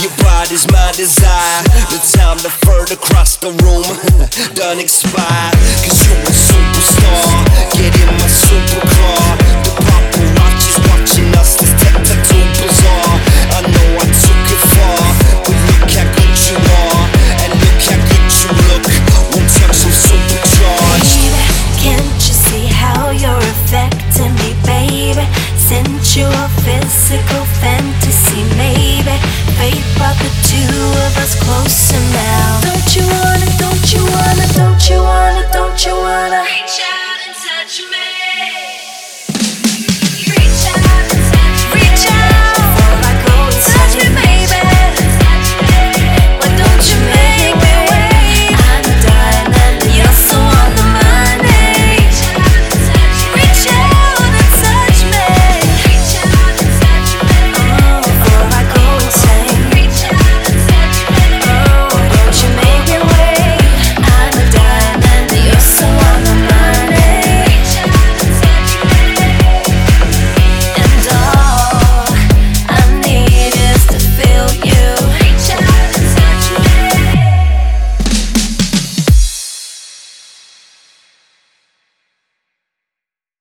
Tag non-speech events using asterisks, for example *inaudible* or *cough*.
Your body's my desire. The time to further cross the room *laughs* done expire. Cause you